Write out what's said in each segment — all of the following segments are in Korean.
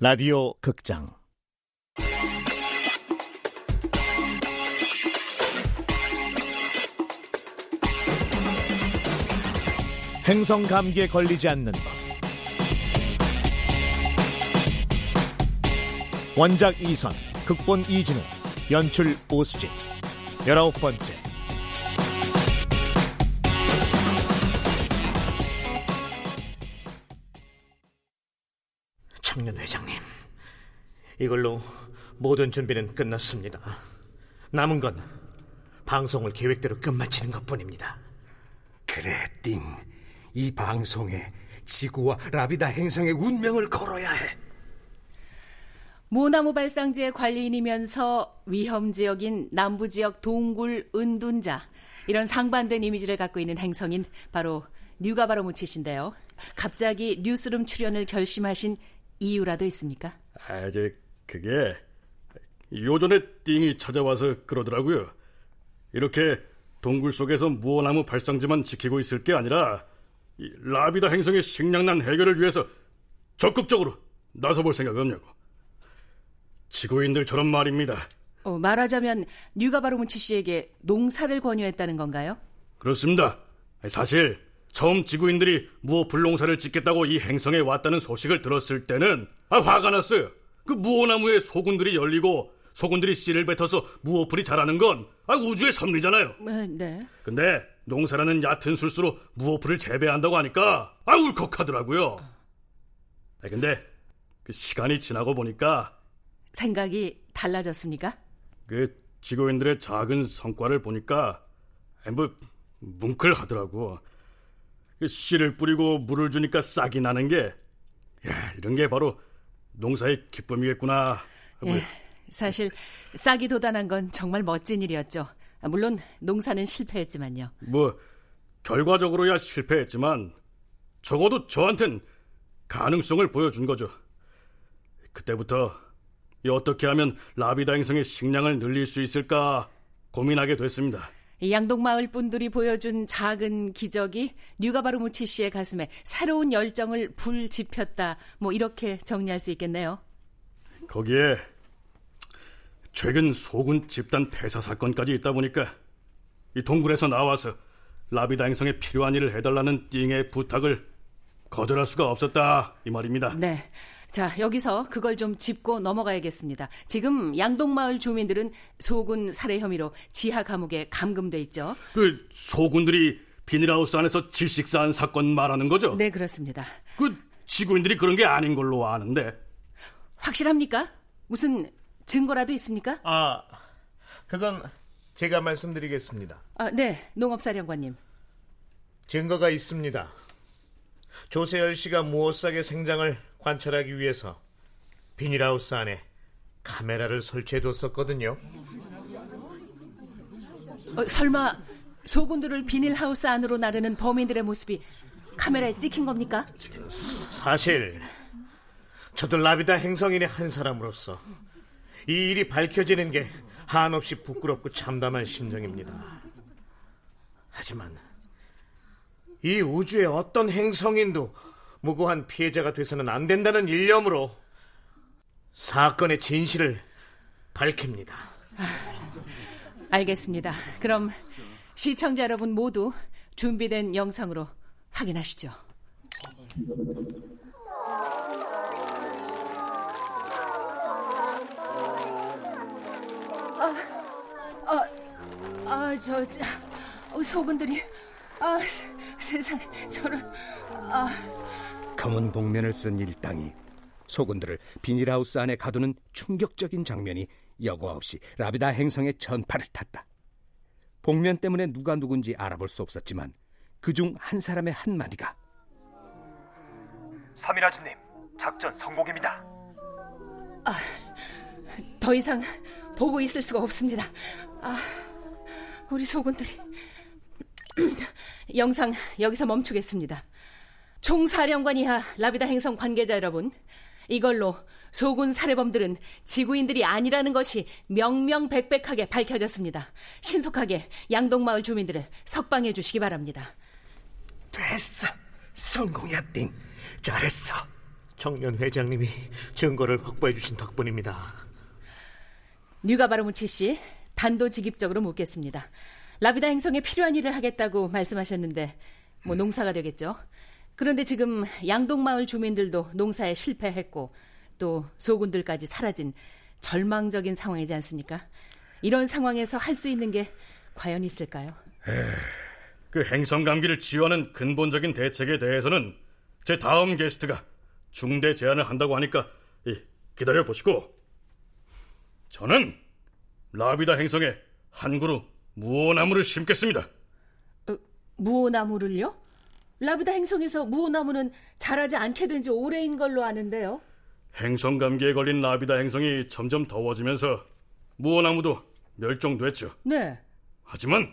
라디오 극장. 행성 감기에 걸리지 않는 법. 원작 이선 극본 이진우 연출 오수진. 열아홉 번째 청년 회장님, 이걸로 모든 준비는 끝났습니다. 남은 건 방송을 계획대로 끝마치는 것뿐입니다. 그래, 띵. 이 방송에 지구와 라비다 행성의 운명을 걸어야 해. 모나무 발상지의 관리인이면서 위험 지역인 남부 지역 동굴 은둔자 이런 상반된 이미지를 갖고 있는 행성인 바로 뉴가바로무치신데요. 갑자기 뉴스룸 출연을 결심하신 이유라도 있습니까? 아, 이제 그게 요전에 띵이 찾아와서 그러더라고요. 이렇게 동굴 속에서 무어나무 발상지만 지키고 있을 게 아니라 이 라비다 행성의 식량난 해결을 위해서 적극적으로 나서볼 생각 없냐고. 지구인들처럼 말입니다. 어, 말하자면 뉴가바로무치 씨에게 농사를 권유했다는 건가요? 그렇습니다. 사실 처음 지구인들이 무어 불농사를 짓겠다고 이 행성에 왔다는 소식을 들었을 때는 아, 화가 났어요. 그 무어나무에 소군들이 열리고 소군들이 씨를 뱉어서 무어풀이 자라는 건 아, 우주의 섭리잖아요. 네, 네. 근데 농사라는 얕은 술수로 무어풀을 재배한다고 하니까 아 울컥하더라고요. 아, 근데 그 시간이 지나고 보니까 생각이 달라졌습니까? 그 지구인들의 작은 성과를 보니까 뭐 뭉클하더라고. 그 씨를 뿌리고 물을 주니까 싹이 나는 게 야, 이런 게 바로 농사의 기쁨이겠구나. 뭐 예, 사실 싹이 돋아난 건 정말 멋진 일이었죠. 아, 물론 농사는 실패했지만요. 뭐 결과적으로야 실패했지만 적어도 저한텐 가능성을 보여준 거죠. 그때부터 이 어떻게 하면 라비다 행성의 식량을 늘릴 수 있을까 고민하게 됐습니다. 이 양동마을 분들이 보여준 작은 기적이 뉴가바르무치 씨의 가슴에 새로운 열정을 불지폈다. 뭐 이렇게 정리할 수 있겠네요. 거기에 최근 소군 집단 폐사 사건까지 있다 보니까 이 동굴에서 나와서 라비다 행성에 필요한 일을 해달라는 띵의 부탁을 거절할 수가 없었다 이 말입니다. 네. 자, 여기서 그걸 좀 짚고 넘어가야겠습니다. 지금 양동마을 주민들은 소군 살해 혐의로 지하 감옥에 감금돼 있죠. 그 소군들이 비닐하우스 안에서 질식사한 사건 말하는 거죠? 네, 그렇습니다. 그 지구인들이 그런 게 아닌 걸로 아는데 확실합니까? 무슨 증거라도 있습니까? 아 그건 제가 말씀드리겠습니다 아, 네, 농업사령관님. 증거가 있습니다 조세열 씨가 무어싹의 생장을 관찰하기 위해서 비닐하우스 안에 카메라를 설치해뒀었거든요 어, 설마 소군들을 비닐하우스 안으로 나르는 범인들의 모습이 카메라에 찍힌 겁니까? 사실 저도 라비다 행성인의 한 사람으로서 이 일이 밝혀지는 게 한없이 부끄럽고 참담한 심정입니다. 하지만 이 우주의 어떤 행성인도 무고한 피해자가 돼서는 안 된다는 일념으로 사건의 진실을 밝힙니다. 알겠습니다. 그럼 시청자 여러분 모두 준비된 영상으로 확인하시죠. 아, 아, 아, 저, 저 어, 소군들이, 아, 세- 세상에, 저를, 아, 검은 복면을 쓴 일당이 소군들을 비닐하우스 안에 가두는 충격적인 장면이 여과 없이 라비다 행성의 전파를 탔다. 복면 때문에 누가 누군지 알아볼 수 없었지만 그 중 한 사람의 한마디가 사미라즈님, 작전 성공입니다. 더 이상 보고 있을 수가 없습니다. 아, 우리 소군들이. 영상 여기서 멈추겠습니다. 총사령관 이하 라비다 행성 관계자 여러분, 이걸로 소군 살해범들은 지구인들이 아니라는 것이 명명백백하게 밝혀졌습니다. 신속하게 양동마을 주민들을 석방해 주시기 바랍니다. 됐어. 성공이야, 띵. 잘했어. 청년 회장님이 증거를 확보해 주신 덕분입니다. 뉴가바로무치 씨, 단도직입적으로 묻겠습니다. 라비다 행성에 필요한 일을 하겠다고 말씀하셨는데 뭐 농사가 되겠죠. 그런데 지금 양동마을 주민들도 농사에 실패했고 또 소군들까지 사라진 절망적인 상황이지 않습니까? 이런 상황에서 할 수 있는 게 과연 있을까요? 그 행성 감기를 치유하는 근본적인 대책에 대해서는 제 다음 게스트가 중대 제안을 한다고 하니까 기다려 보시고 저는 라비다 행성에 한 그루 무오나무를 심겠습니다. 어, 무오나무를요? 라비다 행성에서 무오나무는 자라지 않게 된 지 오래인 걸로 아는데요. 행성 감기에 걸린 라비다 행성이 점점 더워지면서 무오나무도 멸종됐죠. 네. 하지만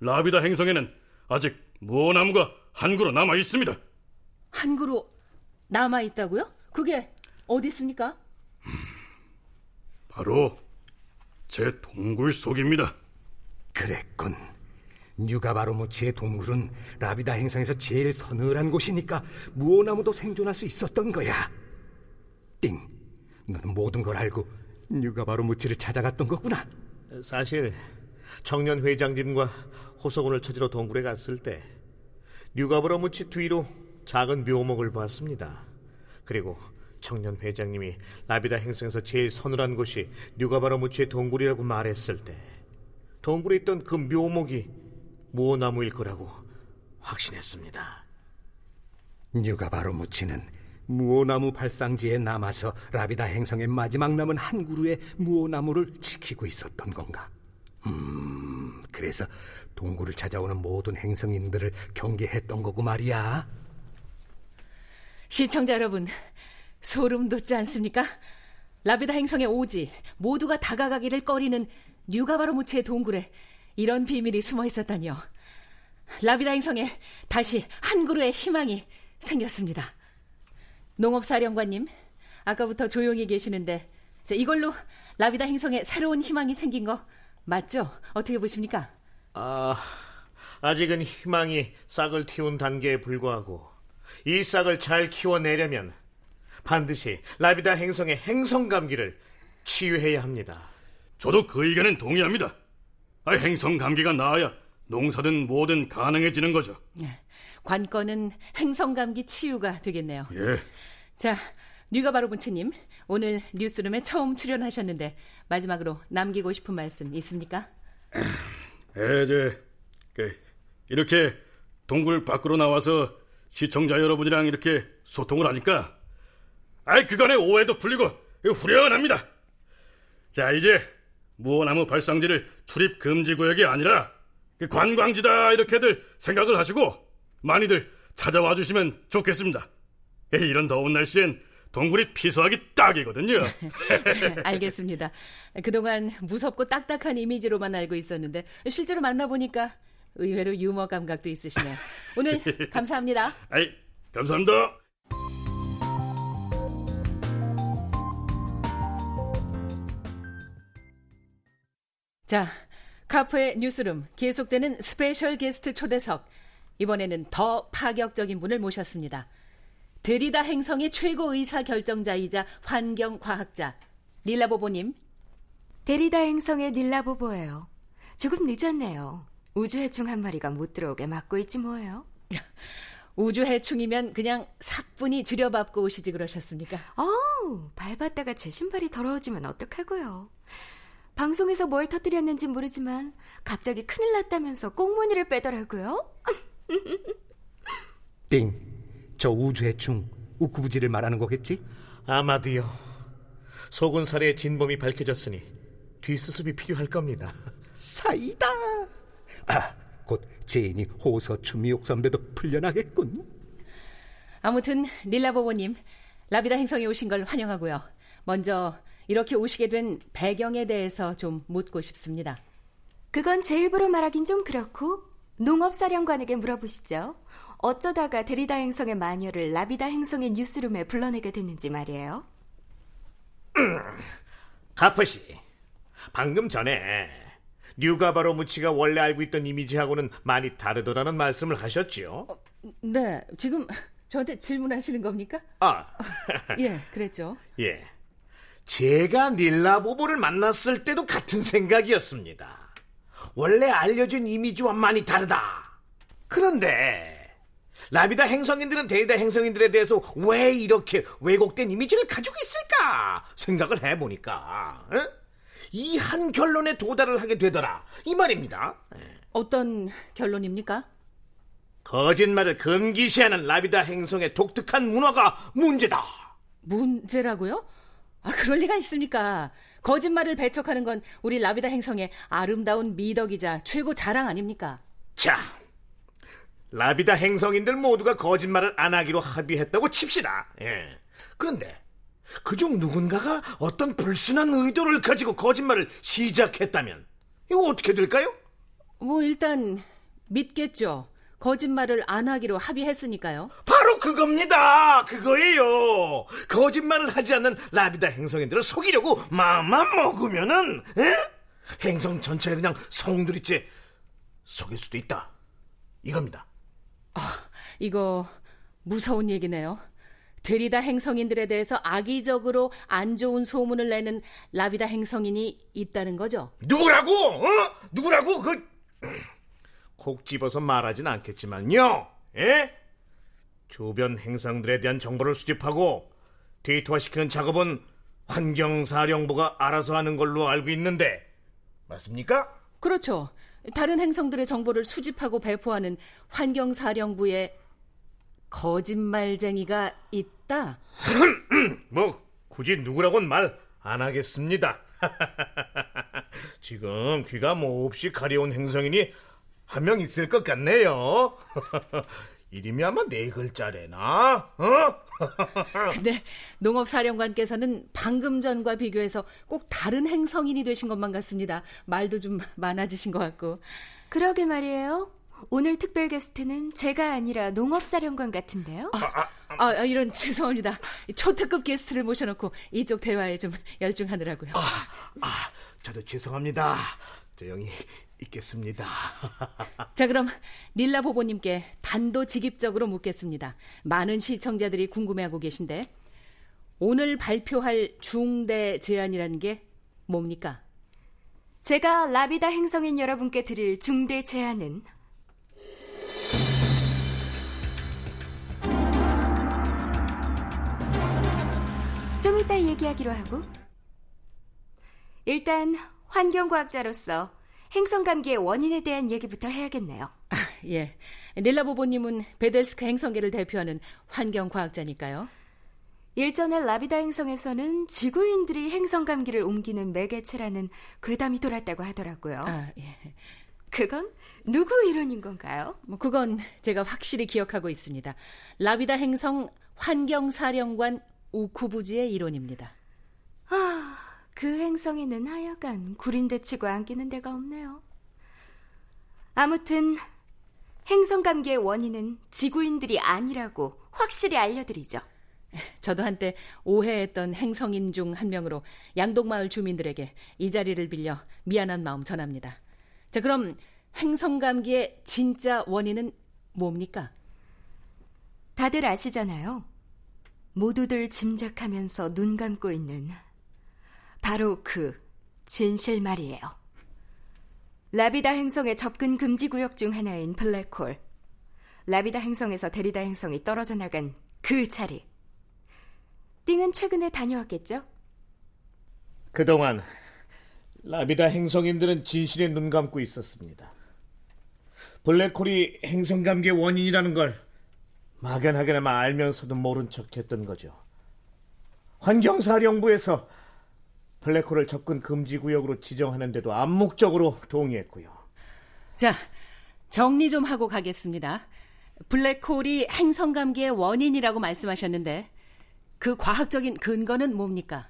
라비다 행성에는 아직 무오나무가 한 그루 남아 있습니다. 한 그루 남아 있다고요? 그게 어디 있습니까? 바로 제 동굴 속입니다. 그랬군. 뉴가바로무치의 동굴은 라비다 행성에서 제일 서늘한 곳이니까 무오나무도 생존할 수 있었던 거야. 띵, 너는 모든 걸 알고 뉴가바로무치를 찾아갔던 거구나. 사실 청년 회장님과 호석원을 찾으러 동굴에 갔을 때 뉴가바로무치 뒤로 작은 묘목을 보았습니다. 그리고 청년 회장님이 라비다 행성에서 제일 서늘한 곳이 뉴가바로무치의 동굴이라고 말했을 때 동굴에 있던 그 묘목이 무오나무일 거라고 확신했습니다. 뉴가 바로무치는 무오나무 발상지에 남아서 라비다 행성의 마지막 남은 한 그루의 무오나무를 지키고 있었던 건가? 음, 그래서 동굴을 찾아오는 모든 행성인들을 경계했던 거고 말이야. 시청자 여러분, 소름 돋지 않습니까? 라비다 행성의 오지 모두가 다가가기를 꺼리는 뉴가바로무치의 동굴에 이런 비밀이 숨어 있었다니요. 라비다 행성에 다시 한 그루의 희망이 생겼습니다. 농업사령관님, 아까부터 조용히 계시는데 이걸로 라비다 행성에 새로운 희망이 생긴 거 맞죠? 어떻게 보십니까? 아, 아직은 희망이 싹을 틔운 단계에 불과하고 이 싹을 잘 키워내려면 반드시 라비다 행성의 행성 감기를 치유해야 합니다. 저도 그 의견엔 동의합니다. 아, 행성 감기가 나아야 농사든 뭐든 가능해지는 거죠. 예, 관건은 행성 감기 치유가 되겠네요. 예. 자, 뉴가 바로 분치님, 오늘 뉴스룸에 처음 출연하셨는데 마지막으로 남기고 싶은 말씀 있습니까? 예, 이제 그, 이렇게 동굴 밖으로 나와서 시청자 여러분이랑 이렇게 소통을 하니까 아이 그간의 오해도 풀리고 후련합니다. 자 이제 무오나무 발상지를 출입 금지 구역이 아니라 그 관광지다 이렇게들 생각을 하시고 많이들 찾아와 주시면 좋겠습니다. 이런 더운 날씨엔 동굴이 피서하기 딱이거든요. 알겠습니다. 그동안 무섭고 딱딱한 이미지로만 알고 있었는데 실제로 만나보니까 의외로 유머 감각도 있으시네요. 오늘 감사합니다. 아이, 감사합니다. 자, 카프의 뉴스룸 계속되는 special guest 초대석. 이번에는 더 파격적인 분을 모셨습니다. 데리다 행성의 최고 의사 결정자이자 환경 과학자 닐라보보님. 데리다 행성의 닐라보보예요. 조금 늦었네요. 우주 해충 한 마리가 못 들어오게 막고 있지 뭐예요. 우주 해충이면 그냥 사뿐히 즈려밟고 오시지 그러셨습니까? 어우, 밟았다가 제 신발이 더러워지면 어떡하고요. 방송에서 뭘 터뜨렸는지 모르지만 갑자기 큰일 났다면서 꽁무니를 빼더라고요. 띵, 저 우주해충 우쿠부지를 말하는 거겠지? 아마도요. 소군살의 진범이 밝혀졌으니 뒷수습이 필요할 겁니다. 사이다. 아, 곧 제인이 호서 주미옥 선배도 풀려나겠군. 아무튼 닐라보보님 라비다 행성에 오신 걸 환영하고요. 먼저 이렇게 오시게 된 배경에 대해서 좀 묻고 싶습니다. 그건 제 입으로 말하긴 좀 그렇고 농업사령관에게 물어보시죠. 어쩌다가 데리다 행성의 마녀를 라비다 행성의 뉴스룸에 불러내게 됐는지 말이에요. 음, 가프씨, 방금 전에 뉴가바로 무치가 원래 알고 있던 이미지하고는 많이 다르더라는 말씀을 하셨지요? 어, 네, 지금 저한테 질문하시는 겁니까? 아, 예, 그랬죠. 예. 제가 닐라 보보를 만났을 때도 같은 생각이었습니다. 원래 알려진 이미지와 많이 다르다. 그런데 라비다 행성인들은 데이다 행성인들에 대해서 왜 이렇게 왜곡된 이미지를 가지고 있을까 생각을 해보니까 이 한 결론에 도달을 하게 되더라 이 말입니다. 어떤 결론입니까? 거짓말을 금기시하는 라비다 행성의 독특한 문화가 문제다. 문제라고요? 아, 그럴 리가 있습니까? 거짓말을 배척하는 건 우리 라비다 행성의 아름다운 미덕이자 최고 자랑 아닙니까? 자, 라비다 행성인들 모두가 거짓말을 안 하기로 합의했다고 칩시다. 예. 그런데 그중 누군가가 어떤 불순한 의도를 가지고 거짓말을 시작했다면 이거 어떻게 될까요? 뭐 일단 믿겠죠. 거짓말을 안 하기로 합의했으니까요. 바로 그겁니다. 그거예요. 거짓말을 하지 않는 라비다 행성인들을 속이려고 마음만 먹으면은 에? 행성 전체를 그냥 성들이째 속일 수도 있다. 이겁니다. 이거 무서운 얘기네요. 데리다 행성인들에 대해서 악의적으로 안 좋은 소문을 내는 라비다 행성인이 있다는 거죠. 누구라고? 어? 누구라고? 그... 콕 집어서 말하진 않겠지만요. 예? 주변 행성들에 대한 정보를 수집하고 데이터화시키는 작업은 환경사령부가 알아서 하는 걸로 알고 있는데 맞습니까? 그렇죠. 다른 행성들의 정보를 수집하고 배포하는 환경사령부에 거짓말쟁이가 있다. 뭐 굳이 누구라고는 말 안 하겠습니다. 지금 귀가 몹시 가려운 행성인이 한 명 있을 것 같네요. 이름이 아마 네 글자래나? 어? 근데 농업사령관께서는 방금 전과 비교해서 꼭 다른 행성인이 되신 것만 같습니다. 말도 좀 많아지신 것 같고. 그러게 말이에요. 오늘 특별 게스트는 제가 아니라 농업사령관 같은데요. 아, 아, 이런 죄송합니다. 초특급 게스트를 모셔놓고 이쪽 대화에 좀 열중하느라고요. 아, 아 저도 죄송합니다. 조용히 있겠습니다. 자, 그럼 닐라 보보님께 단도직입적으로 묻겠습니다. 많은 시청자들이 궁금해하고 계신데 오늘 발표할 중대 제안이라는 게 뭡니까? 제가 라비다 행성인 여러분께 드릴 중대 제안은 좀 이따 얘기하기로 하고 일단 환경과학자로서 행성 감기의 원인에 대한 얘기부터 해야겠네요. 아, 예. 닐라보보님은 베델스크 행성계를 대표하는 환경 과학자니까요. 일전에 라비다 행성에서는 지구인들이 행성 감기를 옮기는 매개체라는 괴담이 돌았다고 하더라고요. 아, 예. 그건 누구 이론인 건가요? 뭐 그건 제가 확실히 기억하고 있습니다. 라비다 행성 환경사령관 우쿠부지의 이론입니다. 아, 그 행성에는 하여간 구린대치고 안기는 데가 없네요. 아무튼 행성 감기의 원인은 지구인들이 아니라고 확실히 알려드리죠. 저도 한때 오해했던 행성인 중 한 명으로 양동마을 주민들에게 이 자리를 빌려 미안한 마음 전합니다. 자, 그럼 행성 감기의 진짜 원인은 뭡니까? 다들 아시잖아요. 모두들 짐작하면서 눈 감고 있는 바로 그 진실 말이에요. 라비다 행성의 접근 금지 구역 중 하나인 블랙홀. 라비다 행성에서 데리다 행성이 떨어져 나간 그 자리. 띵은 최근에 다녀왔겠죠? 그동안 라비다 행성인들은 진실에 눈 감고 있었습니다. 블랙홀이 행성 감기의 원인이라는 걸 막연하게나마 알면서도 모른 척했던 거죠. 환경사령부에서 블랙홀을 접근 금지 구역으로 지정하는데도 암묵적으로 동의했고요. 자, 정리 좀 하고 가겠습니다. 블랙홀이 행성 감기의 원인이라고 말씀하셨는데 그 과학적인 근거는 뭡니까?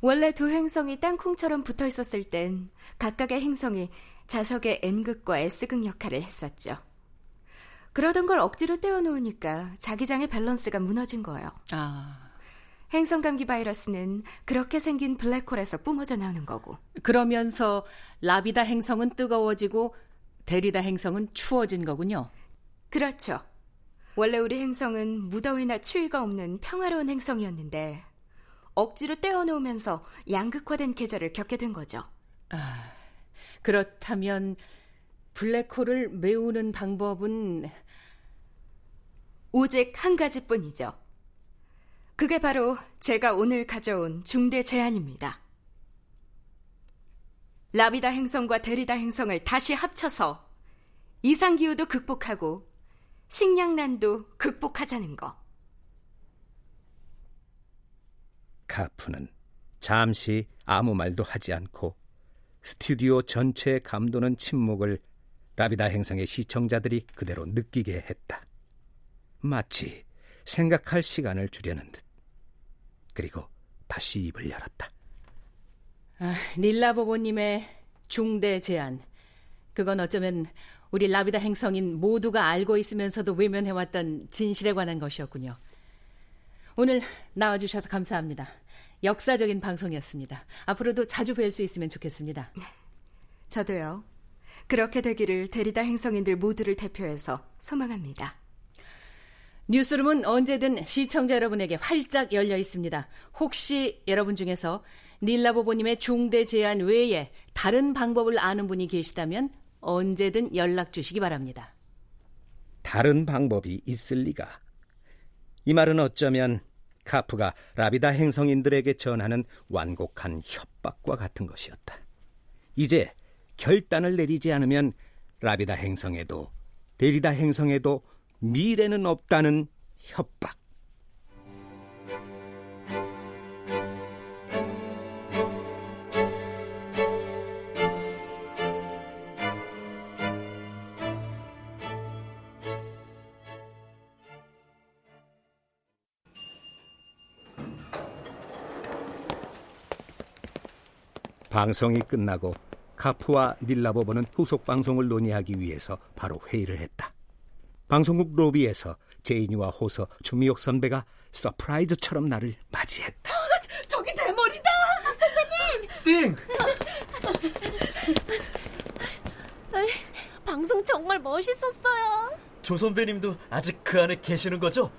원래 두 행성이 땅콩처럼 붙어 있었을 땐 각각의 행성이 자석의 N극과 S극 역할을 했었죠. 그러던 걸 억지로 떼어놓으니까 자기장의 밸런스가 무너진 거예요. 아. 행성 감기 바이러스는 그렇게 생긴 블랙홀에서 뿜어져 나오는 거고. 그러면서 라비다 행성은 뜨거워지고 데리다 행성은 추워진 거군요. 그렇죠. 원래 우리 행성은 무더위나 추위가 없는 평화로운 행성이었는데 억지로 떼어놓으면서 양극화된 계절을 겪게 된 거죠. 아, 그렇다면 블랙홀을 메우는 방법은 오직 한 가지뿐이죠. 그게 바로 제가 오늘 가져온 중대 제안입니다. 라비다 행성과 데리다 행성을 다시 합쳐서 이상기후도 극복하고 식량난도 극복하자는 거. 카프는 잠시 아무 말도 하지 않고 스튜디오 전체에 감도는 침묵을 라비다 행성의 시청자들이 그대로 느끼게 했다. 마치 생각할 시간을 주려는 듯. 그리고 다시 입을 열었다. 아, 닐라보보님의 중대 제안. 그건 어쩌면 우리 라비다 행성인 모두가 알고 있으면서도 외면해왔던 진실에 관한 것이었군요. 오늘 나와주셔서 감사합니다. 역사적인 방송이었습니다. 앞으로도 자주 뵐 수 있으면 좋겠습니다. 저도요. 그렇게 되기를 데리다 행성인들 모두를 대표해서 소망합니다. 뉴스룸은 언제든 시청자 여러분에게 활짝 열려 있습니다. 혹시 여러분 중에서 닐라보보님의 중대 제안 외에 다른 방법을 아는 분이 계시다면 언제든 연락 주시기 바랍니다. 다른 방법이 있을 리가. 이 말은 어쩌면 카프가 라비다 행성인들에게 전하는 완곡한 협박과 같은 것이었다. 이제 결단을 내리지 않으면 라비다 행성에도 데리다 행성에도 미래는 없다는 협박. 방송이 끝나고 카프와 닐라보보는 후속 방송을 논의하기 위해서 바로 회의를 했다. 방송국 로비에서 제인이와 호서, 주미옥 선배가 surprise처럼 나를 맞이했다. 저기 대머리다! 선배님! 띵! 에이, 방송 정말 멋있었어요. 조 선배님도 아직 그 안에 계시는 거죠?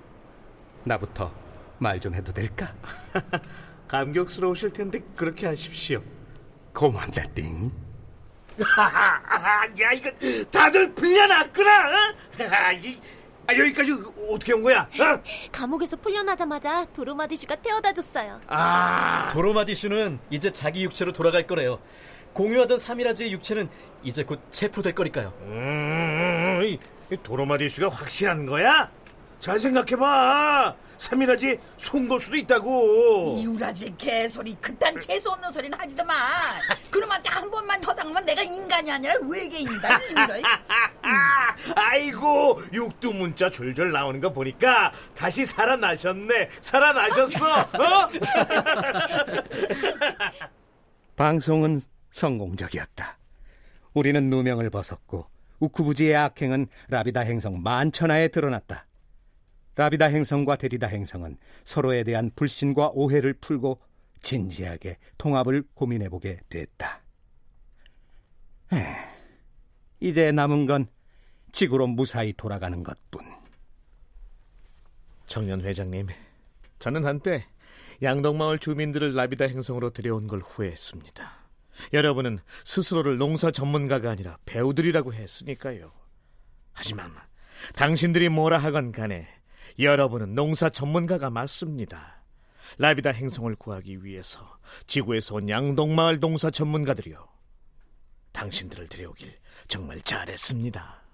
나부터 말 좀 해도 될까? 감격스러우실 텐데 그렇게 하십시오. 고맙다, 띵. 야, 이거 다들 풀려났구나. 어? 아, 여기까지 어떻게 온 거야? 어? 감옥에서 풀려나자마자 도로마디슈가 태워다 줬어요. 아, 도로마디슈는 이제 자기 육체로 돌아갈 거래요. 공유하던 사미라즈의 육체는 이제 곧 체포될 거니까요. 음, 이, 이 도로마디슈가 확실한 거야? 잘 생각해봐. 삼일아지 속을 수도 있다고. 이우라지 개소리 그딴 재수 없는 소리는 하지도만 그놈한테 한 번만 더 당하면 내가 인간이 아니라 외계인이다 이럴 아이고 육두 문자 졸졸 나오는 거 보니까 다시 살아나셨네. 살아나셨어. 어? 방송은 성공적이었다. 우리는 누명을 벗었고 우쿠부지의 악행은 라비다 행성 만천하에 드러났다. 라비다 행성과 데리다 행성은 서로에 대한 불신과 오해를 풀고 진지하게 통합을 고민해보게 됐다. 에휴, 이제 남은 건 지구로 무사히 돌아가는 것뿐. 청년 회장님, 저는 한때 양덕마을 주민들을 라비다 행성으로 들여온 걸 후회했습니다. 여러분은 스스로를 농사 전문가가 아니라 배우들이라고 했으니까요. 하지만 당신들이 뭐라 하건 간에 여러분은 농사 전문가가 맞습니다. 라비다 행성을 구하기 위해서 지구에서 온 양동마을 농사 전문가들이요. 당신들을 데려오길 정말 잘했습니다.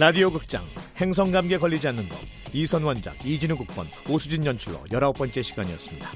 라디오 극장 행성감기에 걸리지 않는 법 이선 원작 이진우 국번 오수진 연출로 19번째 시간이었습니다.